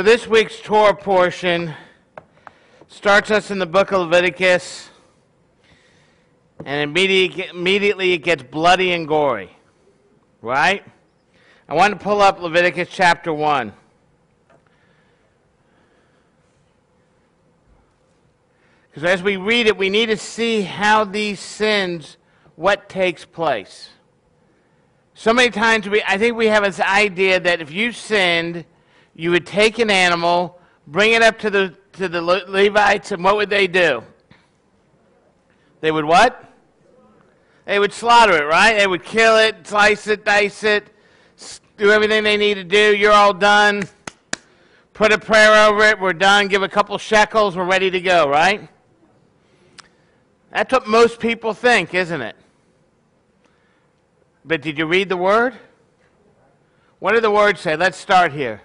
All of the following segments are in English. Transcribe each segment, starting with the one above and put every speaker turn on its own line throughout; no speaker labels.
So this week's Torah portion starts us in the book of Leviticus, and immediately, it gets bloody and gory, right? I want to pull up Leviticus chapter 1. Because as we read it, we need to see how these sins, what takes place. So many times, we, I think we have this idea that if you sinned, you would take an animal, bring it up to the, to the Levites, and what would they do? They would what? They would slaughter it, right? They would kill it, slice it, dice it, do everything they need to do. You're all done. Put a prayer over it. We're done. Give a couple shekels. We're ready to go, right? That's what most people think, isn't it? But did you read the word? What did the word say? Let's start here.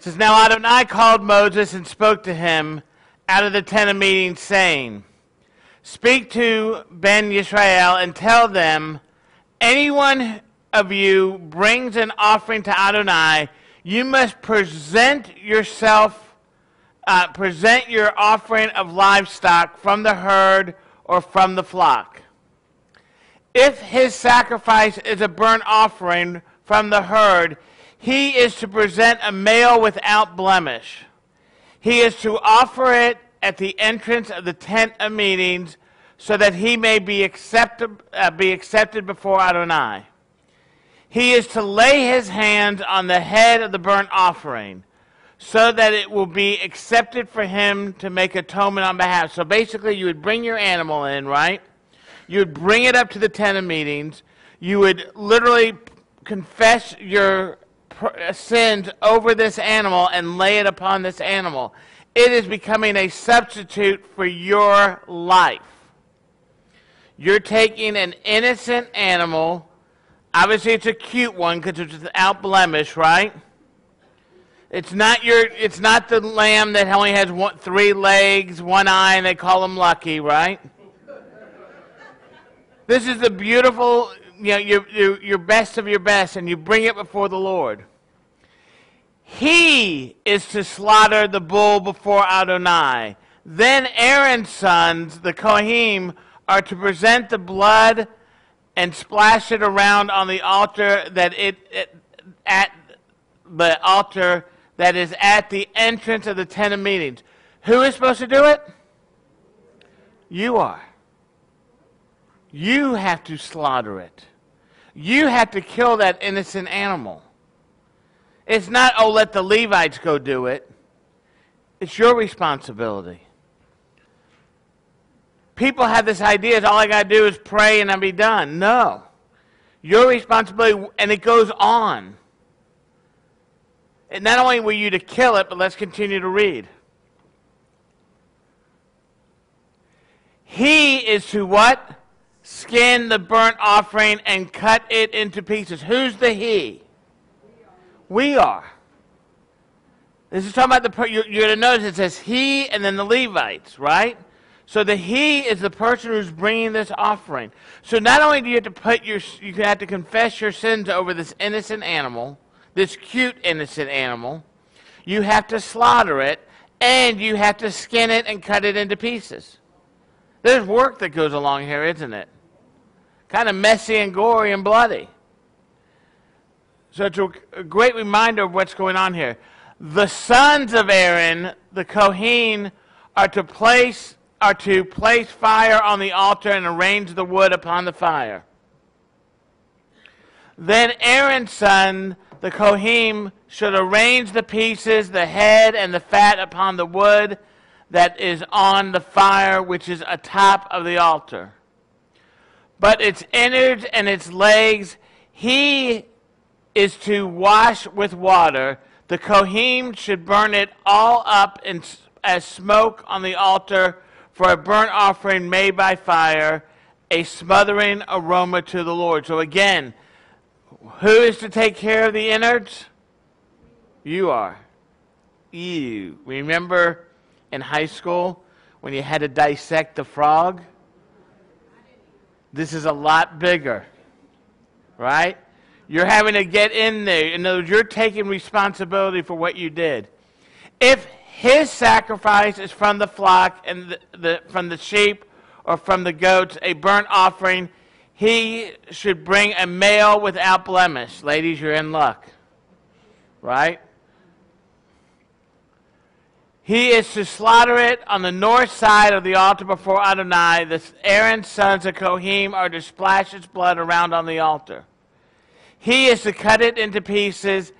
It says, Now Adonai called Moses and spoke to him out of the tent of meeting, saying, Speak to Bnei Yisrael and tell them, anyone of you brings an offering to Adonai, you must present yourself, uh, present your offering of livestock from the herd or from the flock. If his sacrifice is a burnt offering from the herd, he is to present a male without blemish. He is to offer it at the entrance of the tent of meetings so that he may be accepted, uh, be accepted before Adonai. He is to lay his hands on the head of the burnt offering so that it will be accepted for him to make atonement on behalf. So basically, you would bring your animal in, right? You would bring it up to the tent of meetings. You would literally confess your sins over this animal and lay it upon this animal. It is becoming a substitute for your life. You're taking an innocent animal. Obviously, it's a cute one because it's without blemish, right? It's not your. It's not the lamb that only has one, three legs, one eye, and they call him lucky, right? this is the beautiful, you know, your, your, your best of your best, and you bring it before the Lord. He is to slaughter the bull before Adonai. Then Aaron's sons, the Kohanim, are to present the blood and splash it around on the altar that it, it at the altar that is at the entrance of the tent of meetings. Who is supposed to do it? You are. You have to slaughter it. You have to kill that innocent animal. It's not, oh, let the Levites go do it. It's your responsibility. People have this idea that all I got to do is pray and I'll be done. No. Your responsibility, and it goes on. And not only were you to kill it, but let's continue to read. He is to what? Skin the burnt offering and cut it into pieces. Who's the he? We are. This is talking about the. You're, you're going to notice it says he and then the Levites, right? So the he is the person who's bringing this offering. So not only do you have to put your, you have to confess your sins over this innocent animal this cute, innocent animal. You have to slaughter it, and you have to skin it and cut it into pieces. There's work that goes along here, isn't it? Kind of messy and gory and bloody. So it's a great reminder of what's going on here. The sons of Aaron, the Kohen, are to place are to place fire on the altar and arrange the wood upon the fire. Then Aaron's son, the Kohim should arrange the pieces, the head, and the fat upon the wood that is on the fire, which is atop of the altar. But its innards and its legs he is to wash with water. The Kohim should burn it all up in, as smoke on the altar for a burnt offering made by fire, a smothering aroma to the Lord. So again, who is to take care of the innards? You are. You. Remember in high school when you had to dissect the frog? This is a lot bigger, right? You're having to get in there. In other words, you're taking responsibility for what you did. If his sacrifice is from the flock and the, the, from the sheep or from the goats, a burnt offering, he should bring a male without blemish. Ladies, you're in luck. Right? He is to slaughter it on the north side of the altar before Adonai. The Aaron's sons of Kohim are to splash its blood around on the altar. He is to cut it into pieces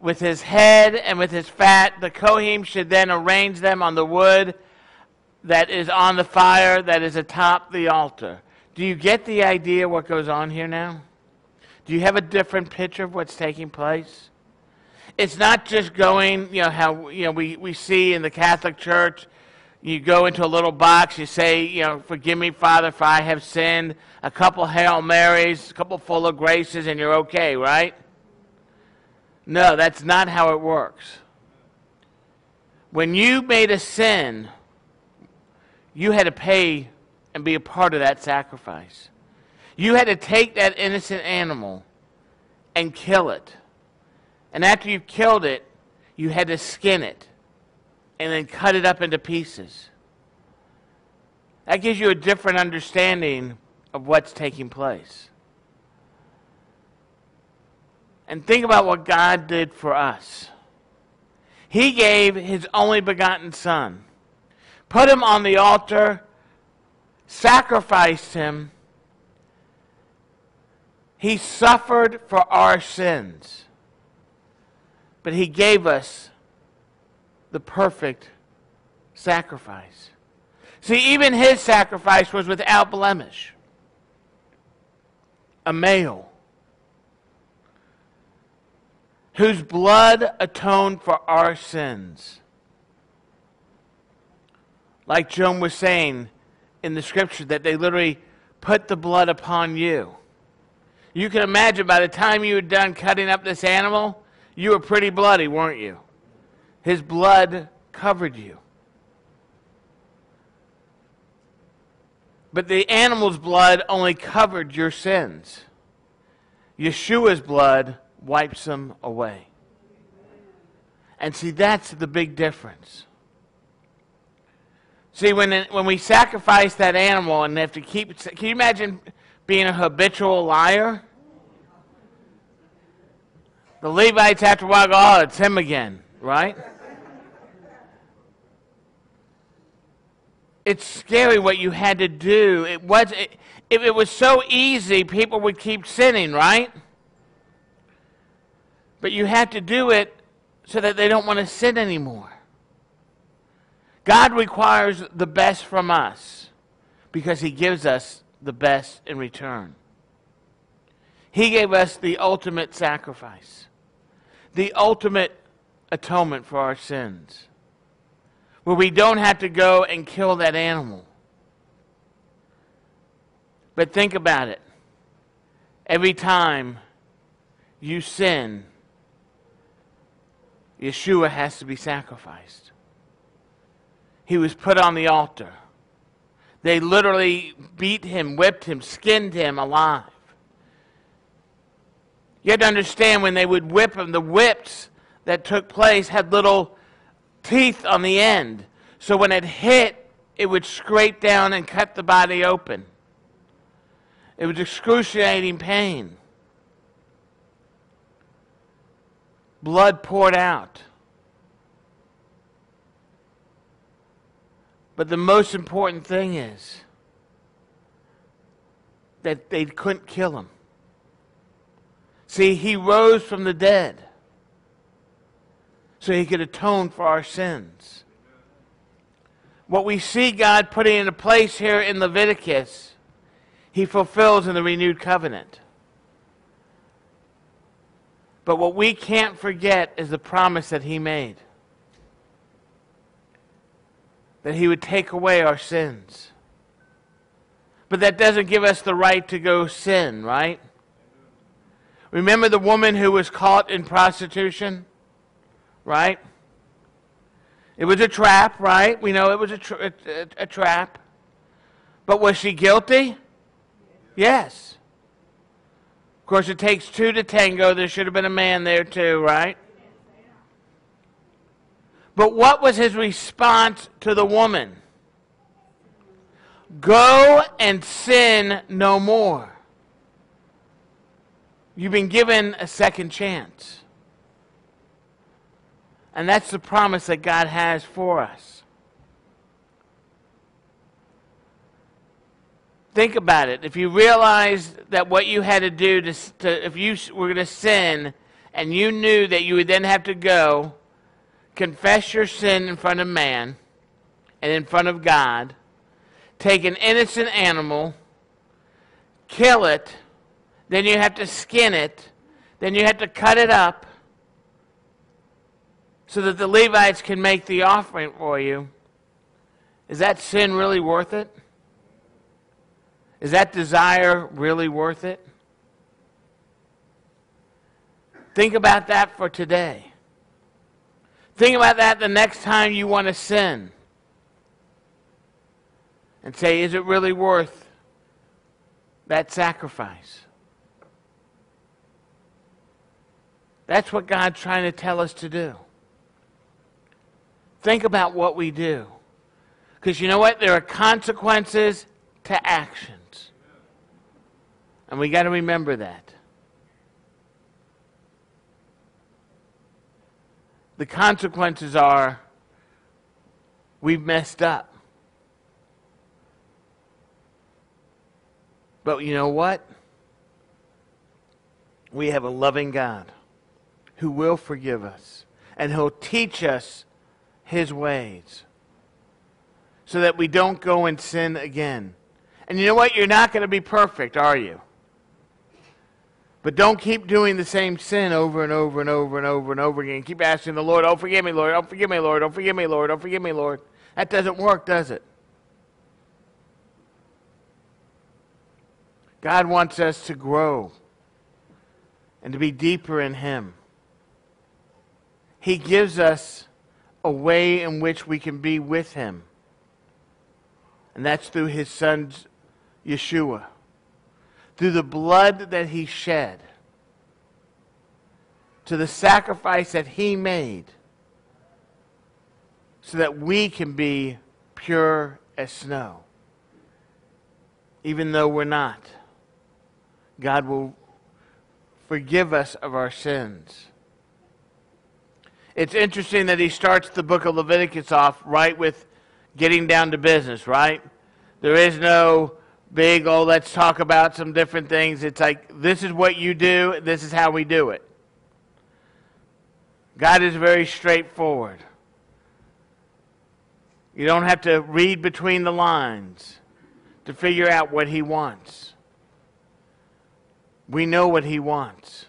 with his head and with his fat. The Kohim should then arrange them on the wood that is on the fire that is atop the altar. Do you get the idea what goes on here now? Do you have a different picture of what's taking place? it's not just going, you know, how you know we, we see in the Catholic Church, you go into a little box, you say, you know, forgive me, Father, for I have sinned, a couple Hail Marys, a couple full of graces, and you're okay, right? No, that's not how it works. When you made a sin, you had to pay and be a part of that sacrifice. You had to take that innocent animal and kill it. And after you've killed it, you had to skin it and then cut it up into pieces. That gives you a different understanding of what's taking place. And think about what God did for us. He gave his only begotten Son, put him on the altar, sacrificed him. He suffered for our sins. But he gave us the perfect sacrifice. See, even his sacrifice was without blemish. A male whose blood atoned for our sins. Like Joan was saying in the scripture, that they literally put the blood upon you. You can imagine by the time you were done cutting up this animal, you were pretty bloody, weren't you? His blood covered you. But the animal's blood only covered your sins. Yeshua's blood wipes them away. And see, that's the big difference. See, when, when we sacrifice that animal and have to keep, can you imagine being a habitual liar? The Levites have to walk, oh, it's him again, right? It's scary what you had to do. It was, it, if it was so easy, people would keep sinning, right? But you have to do it so that they don't want to sin anymore. God requires the best from us because He gives us the best in return. He gave us the ultimate sacrifice the ultimate atonement for our sins, where we don't have to go and kill that animal. But think about it. Every time you sin, Yeshua has to be sacrificed. He was put on the altar. They literally beat him, whipped him, skinned him alive. You had to understand when they would whip him, the whips that took place had little teeth on the end. So when it hit, it would scrape down and cut the body open. It was excruciating pain. Blood poured out. But the most important thing is that they couldn't kill him. See, he rose from the dead so he could atone for our sins. What we see God putting into place here in Leviticus, he fulfills in the renewed covenant. But what we can't forget is the promise that he made that he would take away our sins. But that doesn't give us the right to go sin, right? Remember the woman who was caught in prostitution? Right? It was a trap, right? We know it was a, tra- a, a trap. But was she guilty? Yes. Of course, it takes two to tango. There should have been a man there too, right? But what was his response to the woman? Go and sin no more. You've been given a second chance. And that's the promise that God has for us. Think about it. If you realized that what you had to do to, to if you were going to sin and you knew that you would then have to go confess your sin in front of man and in front of God, take an innocent animal, kill it, then you have to skin it, then you have to cut it up so that the Levites can make the offering for you. Is that sin really worth it? Is that desire really worth it? Think about that for today. Think about that the next time you want to sin. And say, is it really worth that sacrifice? That's what God's trying to tell us to do. Think about what we do. Because you know what? There are consequences to actions. And we got to remember that. The consequences are we've messed up. But you know what? We have a loving God who will forgive us and who'll teach us his ways so that we don't go and sin again. And you know what? You're not going to be perfect, are you? But don't keep doing the same sin over and over and over and over and over again. Keep asking the Lord, oh, forgive me, Lord. Oh, forgive me, Lord. Oh, forgive me, Lord. Oh, forgive me, Lord. That doesn't work, does it? God wants us to grow and to be deeper in Him. He gives us a way in which we can be with Him. And that's through His Son, Yeshua. Through the blood that He shed. To the sacrifice that He made. So that we can be pure as snow. Even though we're not. God will forgive us of our sins. It's interesting that he starts the book of Leviticus off right with getting down to business, right? There is no big, oh, let's talk about some different things. It's like, this is what you do, this is how we do it. God is very straightforward. You don't have to read between the lines to figure out what he wants. We know what he wants.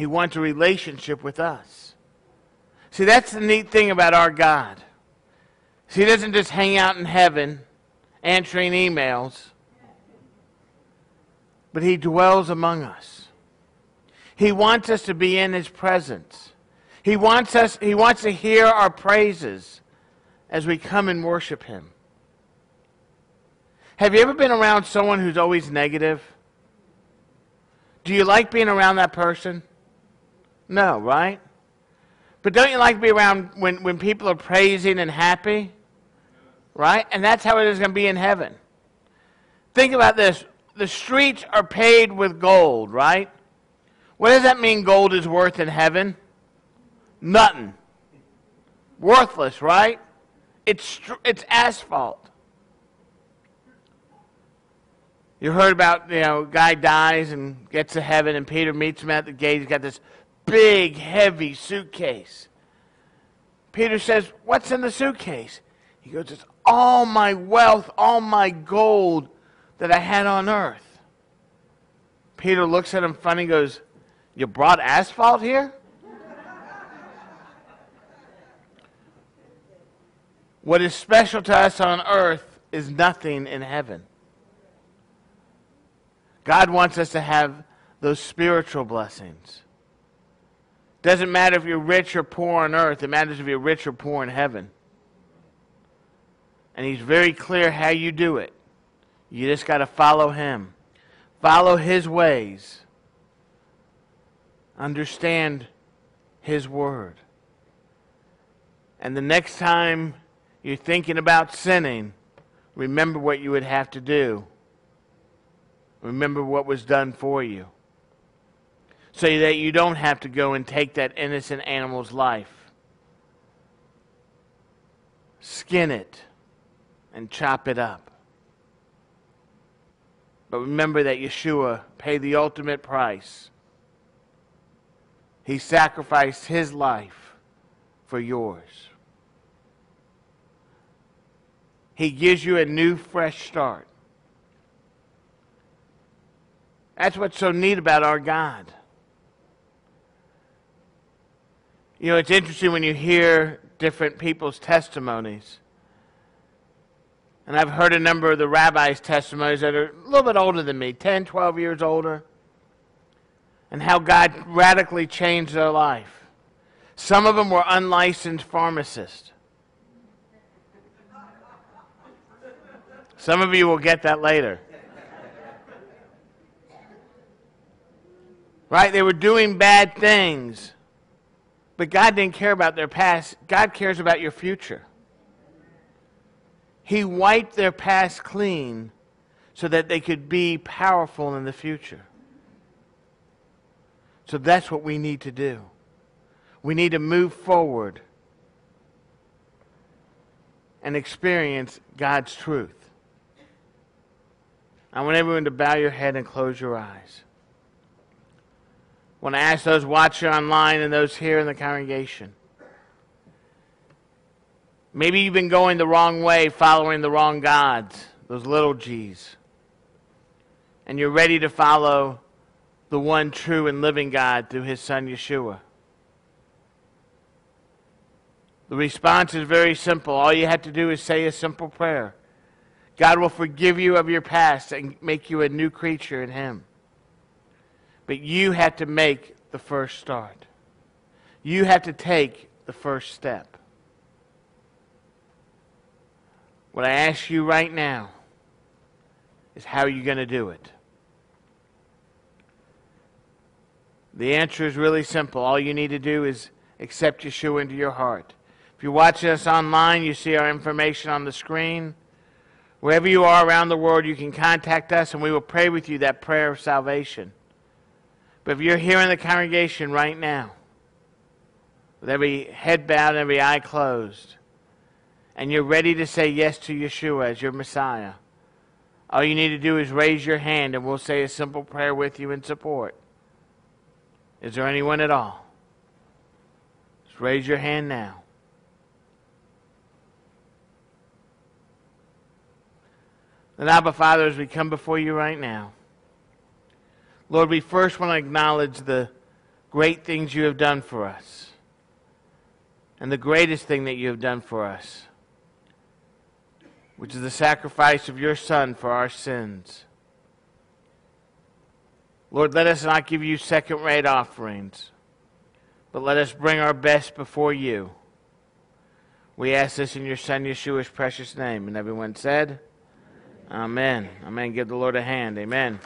He wants a relationship with us. See, that's the neat thing about our God. See, he doesn't just hang out in heaven answering emails, but he dwells among us. He wants us to be in his presence. He wants us he wants to hear our praises as we come and worship him. Have you ever been around someone who's always negative? Do you like being around that person? No, right? But don't you like to be around when, when people are praising and happy? Right? And that's how it is going to be in heaven. Think about this. The streets are paved with gold, right? What does that mean gold is worth in heaven? Nothing. Worthless, right? It's, it's asphalt. You heard about, you know, guy dies and gets to heaven, and Peter meets him at the gate. He's got this big, heavy suitcase. Peter says, What's in the suitcase? He goes, It's all my wealth, all my gold that I had on earth. Peter looks at him funny goes, You brought asphalt here? what is special to us on earth is nothing in heaven. God wants us to have those spiritual blessings. Doesn't matter if you're rich or poor on earth, it matters if you're rich or poor in heaven. And he's very clear how you do it. You just got to follow him, follow his ways, understand his word. And the next time you're thinking about sinning, remember what you would have to do. Remember what was done for you. So that you don't have to go and take that innocent animal's life. Skin it and chop it up. But remember that Yeshua paid the ultimate price. He sacrificed his life for yours. He gives you a new, fresh start. That's what's so neat about our God. You know, it's interesting when you hear different people's testimonies. And I've heard a number of the rabbis' testimonies that are a little bit older than me 10, 12 years older and how God radically changed their life. Some of them were unlicensed pharmacists. Some of you will get that later. Right? They were doing bad things. But God didn't care about their past. God cares about your future. He wiped their past clean so that they could be powerful in the future. So that's what we need to do. We need to move forward and experience God's truth. I want everyone to bow your head and close your eyes. I want to ask those watching online and those here in the congregation Maybe you've been going the wrong way, following the wrong gods, those little g's. And you're ready to follow the one true and living God through his son Yeshua. The response is very simple. All you have to do is say a simple prayer. God will forgive you of your past and make you a new creature in him. But you have to make the first start. You have to take the first step. What I ask you right now is how are you going to do it? The answer is really simple. All you need to do is accept Yeshua into your heart. If you're watching us online, you see our information on the screen. Wherever you are around the world, you can contact us and we will pray with you that prayer of salvation. But if you're here in the congregation right now, with every head bowed and every eye closed, and you're ready to say yes to Yeshua as your Messiah, all you need to do is raise your hand and we'll say a simple prayer with you in support. Is there anyone at all? Just raise your hand now. And Abba Father, as we come before you right now, Lord, we first want to acknowledge the great things you have done for us. And the greatest thing that you have done for us which is the sacrifice of your Son for our sins. Lord, let us not give you second rate offerings, but let us bring our best before you. We ask this in your Son Yeshua's precious name. And everyone said, Amen. Amen. Give the Lord a hand. Amen.